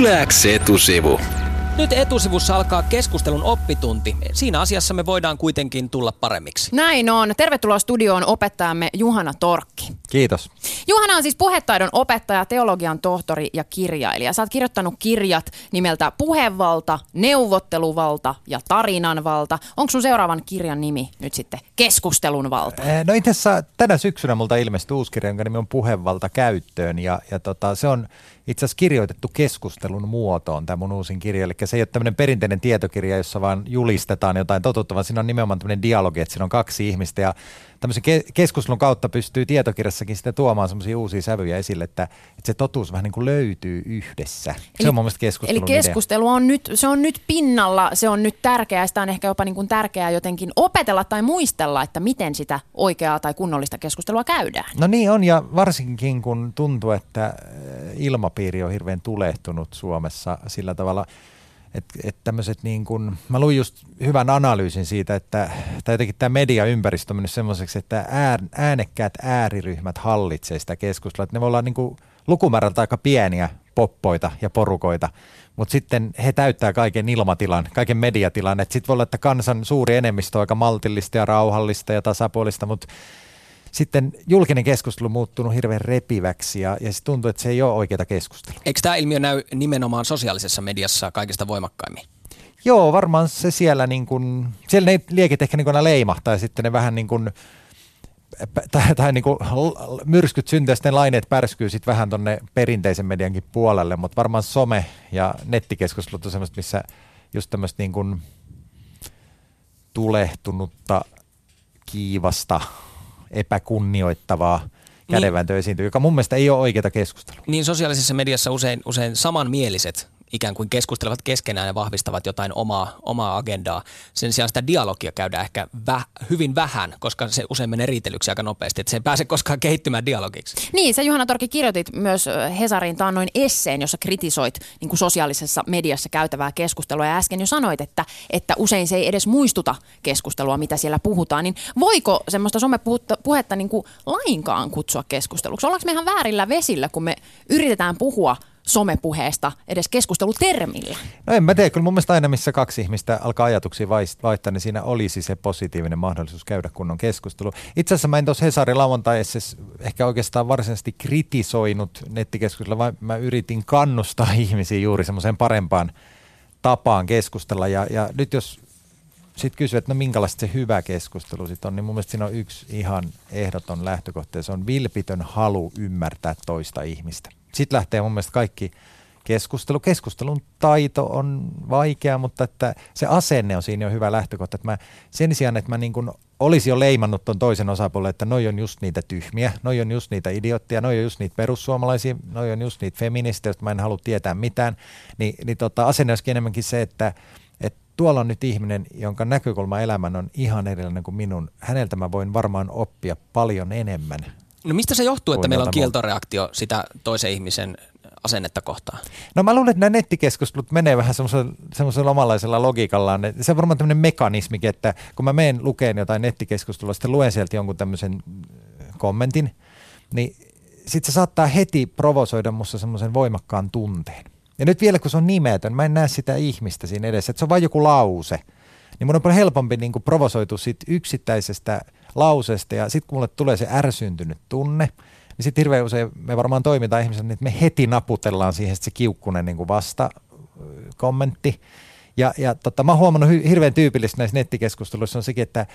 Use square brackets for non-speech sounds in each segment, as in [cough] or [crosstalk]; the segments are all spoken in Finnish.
Yläks etusivu. Nyt etusivussa alkaa keskustelun oppitunti. Siinä asiassa me voidaan kuitenkin tulla paremmiksi. Näin on. Tervetuloa studioon opettajamme Juhana Torkki. Kiitos. Juhana on siis puhetaidon opettaja, teologian tohtori ja kirjailija. Sä oot kirjoittanut kirjat nimeltä Puhevalta, Neuvotteluvalta ja Tarinanvalta. Onko sun seuraavan kirjan nimi nyt sitten Keskustelun valta? Eh, No itse asiassa tänä syksynä multa ilmestyi uusi kirja, jonka nimi on Puhevalta käyttöön ja, ja tota, se on itse asiassa kirjoitettu keskustelun muotoon, tämä mun uusin kirja. Eli se ei ole tämmöinen perinteinen tietokirja, jossa vaan julistetaan jotain totuutta, vaan siinä on nimenomaan tämmöinen dialogi, että siinä on kaksi ihmistä ja tämmöisen ke- keskustelun kautta pystyy tietokirjassakin sitten tuomaan semmoisia uusia sävyjä esille, että, että se totuus vähän niin kuin löytyy yhdessä. se Eli- on mun mielestä keskustelun Eli idea. keskustelu on nyt, se on nyt pinnalla, se on nyt tärkeää, sitä on ehkä jopa niin kuin tärkeää jotenkin opetella tai muistella, että miten sitä oikeaa tai kunnollista keskustelua käydään. No niin on, ja varsinkin kun tuntuu, että äh, ilmapiiri on hirveän tulehtunut Suomessa sillä tavalla, että et tämmöiset niin kuin, mä luin just hyvän analyysin siitä, että tai jotenkin tämä mediaympäristö on mennyt semmoiseksi, että ään, äänekkäät ääriryhmät hallitsee sitä keskustelua, että ne voi olla niin lukumäärältä aika pieniä poppoita ja porukoita, mutta sitten he täyttää kaiken ilmatilan, kaiken mediatilan, sitten voi olla, että kansan suuri enemmistö on aika maltillista ja rauhallista ja tasapuolista, mutta sitten julkinen keskustelu muuttunut hirveän repiväksi ja, ja se tuntuu, että se ei ole oikeaa keskustelua. Eikö tämä ilmiö näy nimenomaan sosiaalisessa mediassa kaikista voimakkaimmin? Joo, varmaan se siellä niin kuin, siellä ne liekit ehkä niin aina leimahtaa ja sitten ne vähän niin kuin, tai, tai niin kuin myrskyt syntyy sitten laineet pärskyy sitten vähän tonne perinteisen mediankin puolelle, mutta varmaan some ja nettikeskustelut on semmoista, missä just tämmöistä niin kuin tulehtunutta, kiivasta, epäkunnioittavaa kädenvääntöä esiintyy, joka mun mielestä ei ole oikeaa keskustelua. Niin sosiaalisessa mediassa usein, usein samanmieliset ikään kuin keskustelevat keskenään ja vahvistavat jotain omaa, omaa agendaa. Sen sijaan sitä dialogia käydään ehkä vä, hyvin vähän, koska se usein menee riitelyksi aika nopeasti, että se ei pääse koskaan kehittymään dialogiksi. Niin, sä Juhana Torki kirjoitit myös Hesarin taannoin esseen, jossa kritisoit niin kuin sosiaalisessa mediassa käytävää keskustelua. Ja äsken jo sanoit, että, että usein se ei edes muistuta keskustelua, mitä siellä puhutaan. Niin voiko semmoista somepuhetta niin kuin lainkaan kutsua keskusteluksi? Ollaanko me ihan väärillä vesillä, kun me yritetään puhua somepuheesta edes keskustelutermillä? No en mä tiedä, kyllä mun mielestä aina missä kaksi ihmistä alkaa ajatuksia vaihtaa, niin siinä olisi se positiivinen mahdollisuus käydä kunnon keskustelu. Itse asiassa mä en tuossa Hesarin lauantai ehkä oikeastaan varsinaisesti kritisoinut nettikeskustelua, vaan mä yritin kannustaa [laughs] ihmisiä juuri semmoiseen parempaan tapaan keskustella. Ja, ja nyt jos sitten kysyy, että no minkälaista se hyvä keskustelu sitten on, niin mun mielestä siinä on yksi ihan ehdoton lähtökohta, ja se on vilpitön halu ymmärtää toista ihmistä. Sitten lähtee mun mielestä kaikki keskustelu. Keskustelun taito on vaikea, mutta että se asenne on siinä jo hyvä lähtökohta. Että mä, sen sijaan, että mä niin kuin olisi jo leimannut ton toisen osapuolen, että noi on just niitä tyhmiä, noi on just niitä idiootteja, noi on just niitä perussuomalaisia, noi on just niitä feministejä, joista mä en halua tietää mitään, niin, niin tota, asenne olisikin enemmänkin se, että, että tuolla on nyt ihminen, jonka näkökulma elämän on ihan erilainen kuin minun. Häneltä mä voin varmaan oppia paljon enemmän. No mistä se johtuu, että meillä on kieltoreaktio sitä toisen ihmisen asennetta kohtaan? No mä luulen, että nämä nettikeskustelut menee vähän semmoisella, semmoisella omanlaisella logiikallaan. Se on varmaan tämmöinen mekanismikin, että kun mä menen lukeen jotain nettikeskustelua, sitten luen sieltä jonkun tämmöisen äh, kommentin, niin sitten se saattaa heti provosoida musta semmoisen voimakkaan tunteen. Ja nyt vielä kun se on nimetön, mä en näe sitä ihmistä siinä edessä, että se on vain joku lause. Niin mun on paljon helpompi niin kuin provosoitua siitä yksittäisestä lauseesta ja sitten kun mulle tulee se ärsyntynyt tunne, niin sitten hirveän usein me varmaan toimitaan ihmisenä, niin että me heti naputellaan siihen se kiukkunen niin kuin vasta kommentti. Ja, ja tota, mä oon huomannut hirveän tyypillistä näissä nettikeskusteluissa on sekin, että,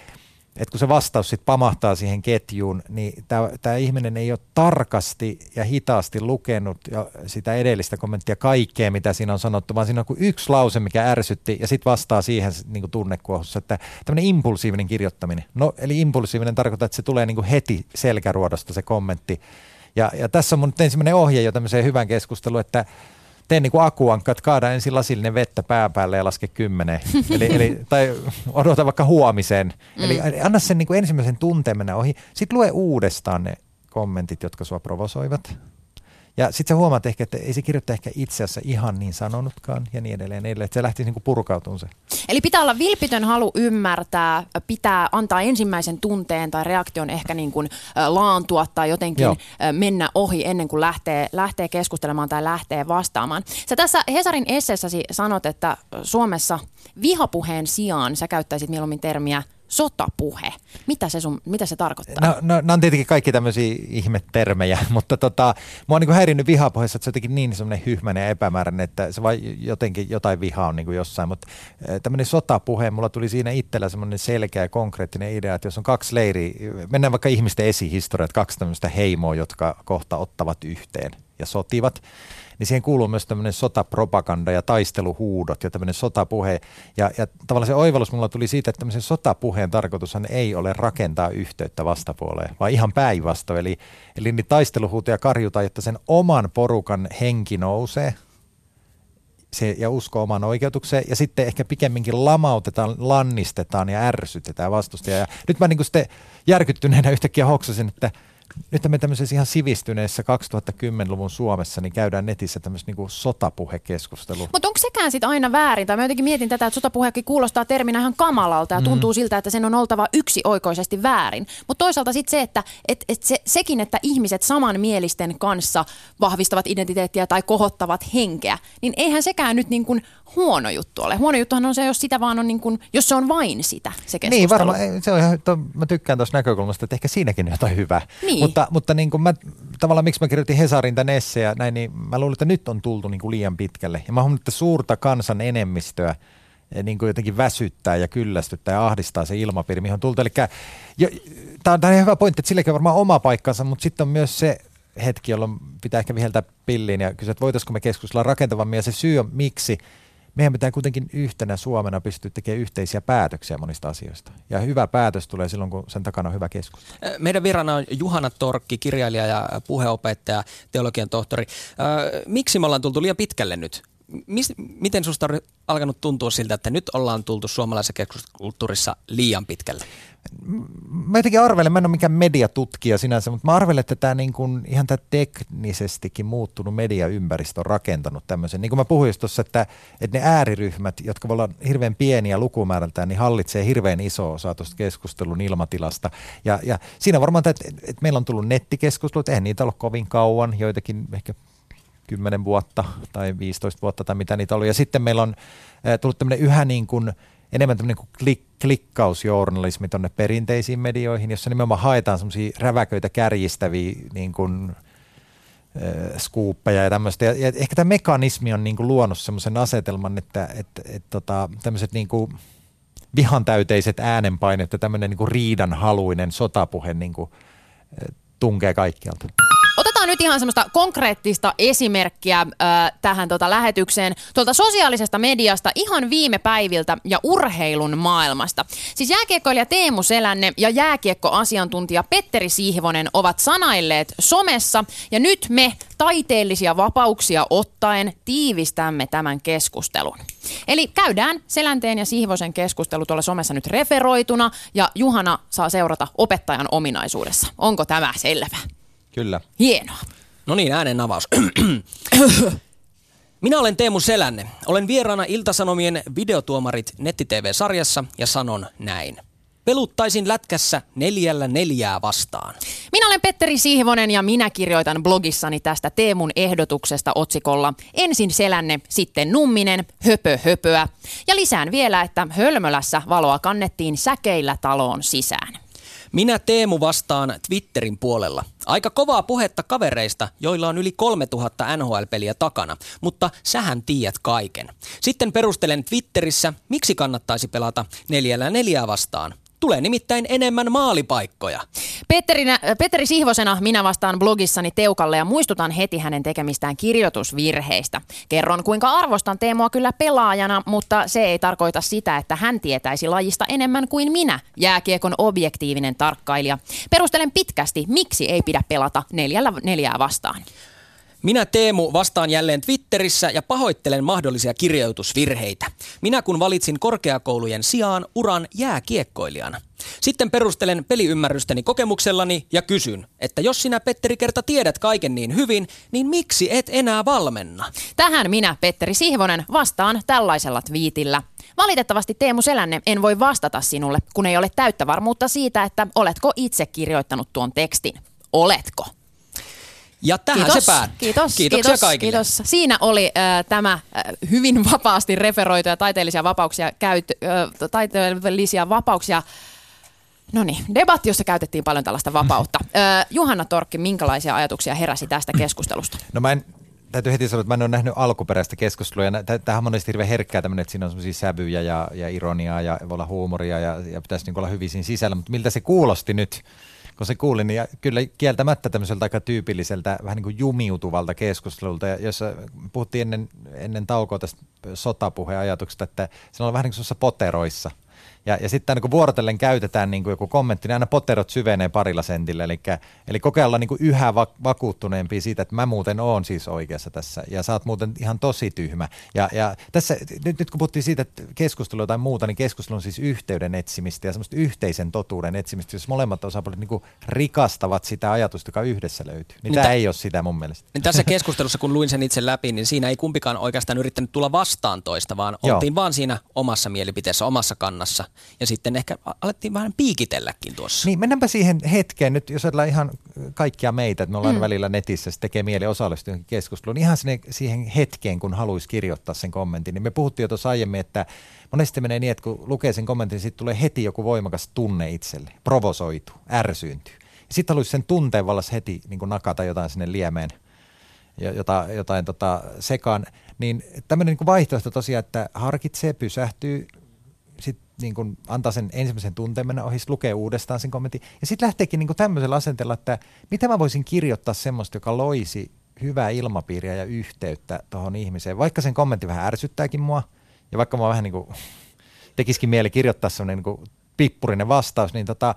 että kun se vastaus sitten pamahtaa siihen ketjuun, niin tämä ihminen ei ole tarkasti ja hitaasti lukenut ja sitä edellistä kommenttia kaikkea, mitä siinä on sanottu, vaan siinä on kuin yksi lause, mikä ärsytti ja sitten vastaa siihen niin kuin tunnekuohussa, että tämmöinen impulsiivinen kirjoittaminen. No eli impulsiivinen tarkoittaa, että se tulee niin kuin heti selkäruodosta se kommentti. Ja, ja tässä on mun ensimmäinen ohje jo tämmöiseen hyvään keskusteluun, että tee niin kuin akuankka, että kaada ensin lasillinen vettä pää päälle ja laske kymmeneen. [laughs] eli, eli, tai odota vaikka huomiseen. Mm. Eli anna sen niin kuin ensimmäisen tunteen mennä ohi. Sitten lue uudestaan ne kommentit, jotka sua provosoivat. Ja sitten sä huomaat ehkä, että ei se kirjoittaja ehkä itse asiassa ihan niin sanonutkaan ja niin edelleen. edelleen. Että se lähti niin purkautumaan se. Eli pitää olla vilpitön halu ymmärtää, pitää antaa ensimmäisen tunteen tai reaktion ehkä niin kuin laantua tai jotenkin Joo. mennä ohi ennen kuin lähtee, lähtee keskustelemaan tai lähtee vastaamaan. Sä tässä Hesarin esseessäsi sanot, että Suomessa vihapuheen sijaan sä käyttäisit mieluummin termiä – sotapuhe. Mitä se, sun, mitä se tarkoittaa? No, no, no on tietenkin kaikki tämmöisiä ihmetermejä, [laughs] mutta tota, mua on niin häirinnyt vihapuheessa, että se on jotenkin niin semmoinen hyhmäinen ja epämääräinen, että se vai jotenkin jotain vihaa on niin kuin jossain, mutta tämmöinen sotapuhe, mulla tuli siinä itsellä semmoinen selkeä ja konkreettinen idea, että jos on kaksi leiriä, mennään vaikka ihmisten esihistoriat, kaksi tämmöistä heimoa, jotka kohta ottavat yhteen ja sotivat, niin siihen kuuluu myös tämmöinen sotapropaganda ja taisteluhuudot ja tämmöinen sotapuhe. Ja, ja tavallaan se oivallus mulla tuli siitä, että tämmöisen sotapuheen tarkoitushan ei ole rakentaa yhteyttä vastapuoleen, vaan ihan päinvastoin. Eli, eli niin taisteluhuutoja karjutaan, että sen oman porukan henki nousee, se, ja usko oman oikeutukseen, ja sitten ehkä pikemminkin lamautetaan, lannistetaan ja ärsytetään vastustajaa. Ja nyt mä niin sitten järkyttyneenä yhtäkkiä hoksasin, että – nyt me tämmöisessä ihan sivistyneessä 2010-luvun Suomessa niin käydään netissä tämmöistä niin sotapuhekeskustelua. Mutta onko sekään sitten aina väärin? Tai mä jotenkin mietin tätä, että sotapuhekin kuulostaa terminä ihan kamalalta ja mm. tuntuu siltä, että sen on oltava yksioikoisesti väärin. Mutta toisaalta sitten se, että et, et se, sekin, että ihmiset samanmielisten kanssa vahvistavat identiteettiä tai kohottavat henkeä, niin eihän sekään nyt niin kuin huono juttu ole. Huono juttuhan on se, jos sitä vaan on niin kuin, jos se on vain sitä, se keskustelu. Niin, varmaan. Se on ihan, to, mä tykkään tuossa näkökulmasta, että ehkä siinäkin on jotain hyvää. Niin. Mutta, mutta niin kuin mä, tavallaan miksi mä kirjoitin Hesarin tänne ja näin, niin mä luulen, että nyt on tultu niin kuin liian pitkälle. Ja mä huomaan, että suurta kansan enemmistöä eh, niin kuin jotenkin väsyttää ja kyllästyttää ja ahdistaa se ilmapiiri, mihin on tultu. Eli tämä on, hyvä pointti, että silläkin on varmaan oma paikkansa, mutta sitten on myös se hetki, jolloin pitää ehkä viheltää pilliin ja kysyä, että voitaisiinko me keskustella rakentavammin. Ja se syy on miksi – meidän pitää kuitenkin yhtenä Suomena pystyä tekemään yhteisiä päätöksiä monista asioista. Ja hyvä päätös tulee silloin, kun sen takana on hyvä keskustelu. Meidän virana on Juhana Torkki, kirjailija ja puheopettaja, teologian tohtori. Miksi me ollaan tultu liian pitkälle nyt? Mis, miten sinusta on alkanut tuntua siltä, että nyt ollaan tultu suomalaisessa keskustelukulttuurissa liian pitkälle? Mä jotenkin arvelen, mä en ole mikään mediatutkija sinänsä, mutta mä arvelen, että tämä niin kuin, ihan tämä teknisestikin muuttunut mediaympäristö on rakentanut tämmöisen. Niin kuin mä puhuin tuossa, että, että ne ääriryhmät, jotka voivat olla hirveän pieniä lukumäärältään, niin hallitsee hirveän iso osa tuosta keskustelun ilmatilasta. Ja, ja siinä varmaan, että, että meillä on tullut nettikeskustelut, eihän niitä ole kovin kauan, joitakin ehkä 10 vuotta tai 15 vuotta tai mitä niitä oli. Ja sitten meillä on tullut tämmöinen yhä niin kuin – enemmän tämmöinen kuin klik, klikkausjournalismi tuonne perinteisiin medioihin, jossa nimenomaan haetaan semmoisia räväköitä kärjistäviä niin kuin, skuuppeja ja tämmöistä. Ja, ja ehkä tämä mekanismi on niin kuin luonut semmoisen asetelman, että et, et, tota, tämmöiset niin kuin vihantäyteiset äänenpainet ja tämmöinen niin kuin riidanhaluinen sotapuhe niin kuin, tunkee kaikkialta. Nyt ihan semmoista konkreettista esimerkkiä äh, tähän tota lähetykseen tuolta sosiaalisesta mediasta ihan viime päiviltä ja urheilun maailmasta. Siis jääkiekkoilija Teemu Selänne ja jääkiekkoasiantuntija Petteri Siivonen ovat sanailleet somessa ja nyt me taiteellisia vapauksia ottaen tiivistämme tämän keskustelun. Eli käydään Selänteen ja Siivosen keskustelu tuolla somessa nyt referoituna ja Juhana saa seurata opettajan ominaisuudessa. Onko tämä selvä? Kyllä. Hienoa. No niin, äänen avaus. [clears throat] Minä olen Teemu Selänne. Olen vieraana Iltasanomien videotuomarit netti-tv-sarjassa ja sanon näin. Peluttaisin lätkässä neljällä neljää vastaan. Minä olen Petteri Siivonen ja minä kirjoitan blogissani tästä Teemun ehdotuksesta otsikolla Ensin Selänne, sitten Numminen, höpö höpöä. Ja lisään vielä, että Hölmölässä valoa kannettiin säkeillä taloon sisään. Minä Teemu vastaan Twitterin puolella. Aika kovaa puhetta kavereista, joilla on yli 3000 NHL-peliä takana, mutta sähän tiedät kaiken. Sitten perustelen Twitterissä, miksi kannattaisi pelata neljällä neljää vastaan. Tulee nimittäin enemmän maalipaikkoja. Petterinä, Petteri Sihvosena minä vastaan blogissani Teukalle ja muistutan heti hänen tekemistään kirjoitusvirheistä. Kerron kuinka arvostan Teemua kyllä pelaajana, mutta se ei tarkoita sitä, että hän tietäisi lajista enemmän kuin minä, jääkiekon objektiivinen tarkkailija. Perustelen pitkästi, miksi ei pidä pelata neljällä neljää vastaan. Minä Teemu vastaan jälleen Twitterissä ja pahoittelen mahdollisia kirjoitusvirheitä. Minä kun valitsin korkeakoulujen sijaan uran jääkiekkoilijana. Sitten perustelen peliymmärrystäni kokemuksellani ja kysyn, että jos sinä Petteri kerta tiedät kaiken niin hyvin, niin miksi et enää valmenna? Tähän minä, Petteri Sihvonen, vastaan tällaisella twiitillä. Valitettavasti Teemu Selänne en voi vastata sinulle, kun ei ole täyttä varmuutta siitä, että oletko itse kirjoittanut tuon tekstin. Oletko? Ja tähän kiitos, se päättyy. Kiitos, Kiitoksia kiitos, kaikille. Kiitos. Siinä oli äh, tämä äh, hyvin vapaasti referoituja taiteellisia vapauksia, käyt, äh, taiteellisia vapauksia No niin, debatti, jossa käytettiin paljon tällaista vapautta. [laughs] Äh, Juhanna Torkki, minkälaisia ajatuksia heräsi tästä keskustelusta? No mä en, täytyy heti sanoa, että mä en ole nähnyt alkuperäistä keskustelua. Ja tämähän on monesti hirveän herkkää tämmöinen, että siinä on semmoisia sävyjä ja, ja ironiaa ja voi olla huumoria ja, ja pitäisi niin olla hyvin siinä sisällä. Mutta miltä se kuulosti nyt? Kun se kuulin, niin kyllä kieltämättä tämmöiseltä aika tyypilliseltä, vähän niin kuin jumiutuvalta keskustelulta, jossa puhuttiin ennen, ennen taukoa tästä sotapuheen ajatuksesta, että se on vähän niin kuin poteroissa – ja, ja sitten kun vuorotellen käytetään niin kuin joku kommentti, niin aina poterot syvenee parilla sentillä. Eli, eli kokea olla niin yhä va- vakuuttuneempi siitä, että mä muuten oon siis oikeassa tässä. Ja sä oot muuten ihan tosi tyhmä. Ja, ja tässä, nyt, nyt kun puhuttiin siitä, että keskustelu tai muuta, niin keskustelu on siis yhteyden etsimistä ja semmoista yhteisen totuuden etsimistä, jos molemmat osapuolet niin rikastavat sitä ajatusta, joka yhdessä löytyy. Niin, niin tämä ei ole sitä mun mielestä. Niin tässä keskustelussa, kun luin sen itse läpi, niin siinä ei kumpikaan oikeastaan yrittänyt tulla vastaan toista, vaan Joo. oltiin vaan siinä omassa mielipiteessä, omassa kannassa ja sitten ehkä alettiin vähän piikitelläkin tuossa. Niin, mennäänpä siihen hetkeen nyt, jos ajatellaan ihan kaikkia meitä, että me ollaan mm. välillä netissä, se tekee mieli osallistua keskusteluun, ihan sinne, siihen hetkeen, kun haluaisi kirjoittaa sen kommentin, niin me puhuttiin jo tuossa aiemmin, että monesti menee niin, että kun lukee sen kommentin, niin sitten tulee heti joku voimakas tunne itselle, provosoitu, ärsyyntyy. Sitten haluaisi sen tunteen vallassa heti niin nakata jotain sinne liemeen, jota, jotain tota, sekaan, niin tämmöinen niin vaihtoehto tosiaan, että harkitsee, pysähtyy, niin kuin antaa sen ensimmäisen tunteen mennä ohi, lukee uudestaan sen kommentin. Ja sitten lähteekin niin kuin tämmöisellä asenteella, että mitä mä voisin kirjoittaa semmoista, joka loisi hyvää ilmapiiriä ja yhteyttä tuohon ihmiseen. Vaikka sen kommentti vähän ärsyttääkin mua, ja vaikka mä vähän niin kuin [laughs] tekisikin mieli kirjoittaa semmoinen niin pippurinen vastaus, niin tota,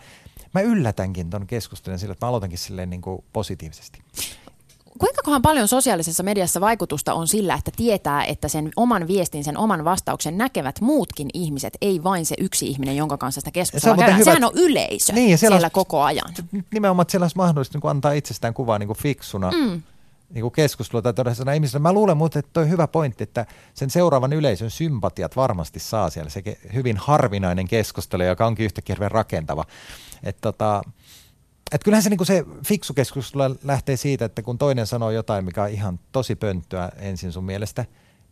mä yllätänkin tuon keskustelun sillä, että mä aloitankin silleen niin kuin positiivisesti. Kuinka paljon sosiaalisessa mediassa vaikutusta on sillä, että tietää, että sen oman viestin, sen oman vastauksen näkevät muutkin ihmiset, ei vain se yksi ihminen, jonka kanssa sitä keskustelua se käydään. Hyvä, Sehän on yleisö niin, ja siellä, siellä koko ajan. Nimenomaan, että siellä olisi mahdollista niin antaa itsestään kuvaa niin kuin fiksuna. Mm niin kuin keskustelua tai todellisena ihmisenä. Mä luulen muuten, että toi hyvä pointti, että sen seuraavan yleisön sympatiat varmasti saa siellä. Se hyvin harvinainen keskustelu, joka onkin yhtäkkiä hirveän rakentava. Että tota, et kyllähän se, niin se fiksu keskustelu lähtee siitä, että kun toinen sanoo jotain, mikä on ihan tosi pönttöä ensin sun mielestä,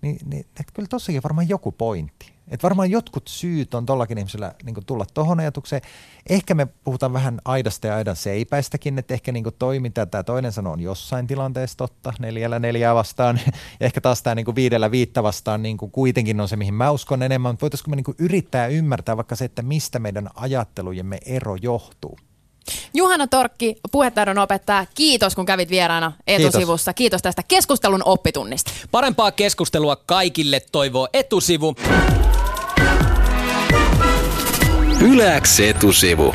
niin, niin että kyllä tossakin varmaan joku pointti. Että varmaan jotkut syyt on tollakin ihmisellä niin tulla tuohon ajatukseen. Ehkä me puhutaan vähän aidasta ja aidan seipäistäkin, että ehkä niin toi, mitä tämä toinen sanoo, on jossain tilanteessa totta, neljällä neljää vastaan. [laughs] Ja ehkä taas tämä niin viidellä viittä vastaan niin kuitenkin on se, mihin mä uskon enemmän. Voitaisiinko me niin yrittää ymmärtää vaikka se, että mistä meidän ajattelujemme ero johtuu? Juhana Torkki, puhetaidon opettaja, kiitos kun kävit vieraana etusivussa. Kiitos. kiitos tästä keskustelun oppitunnista. Parempaa keskustelua kaikille toivoo etusivu. Yläks etusivu.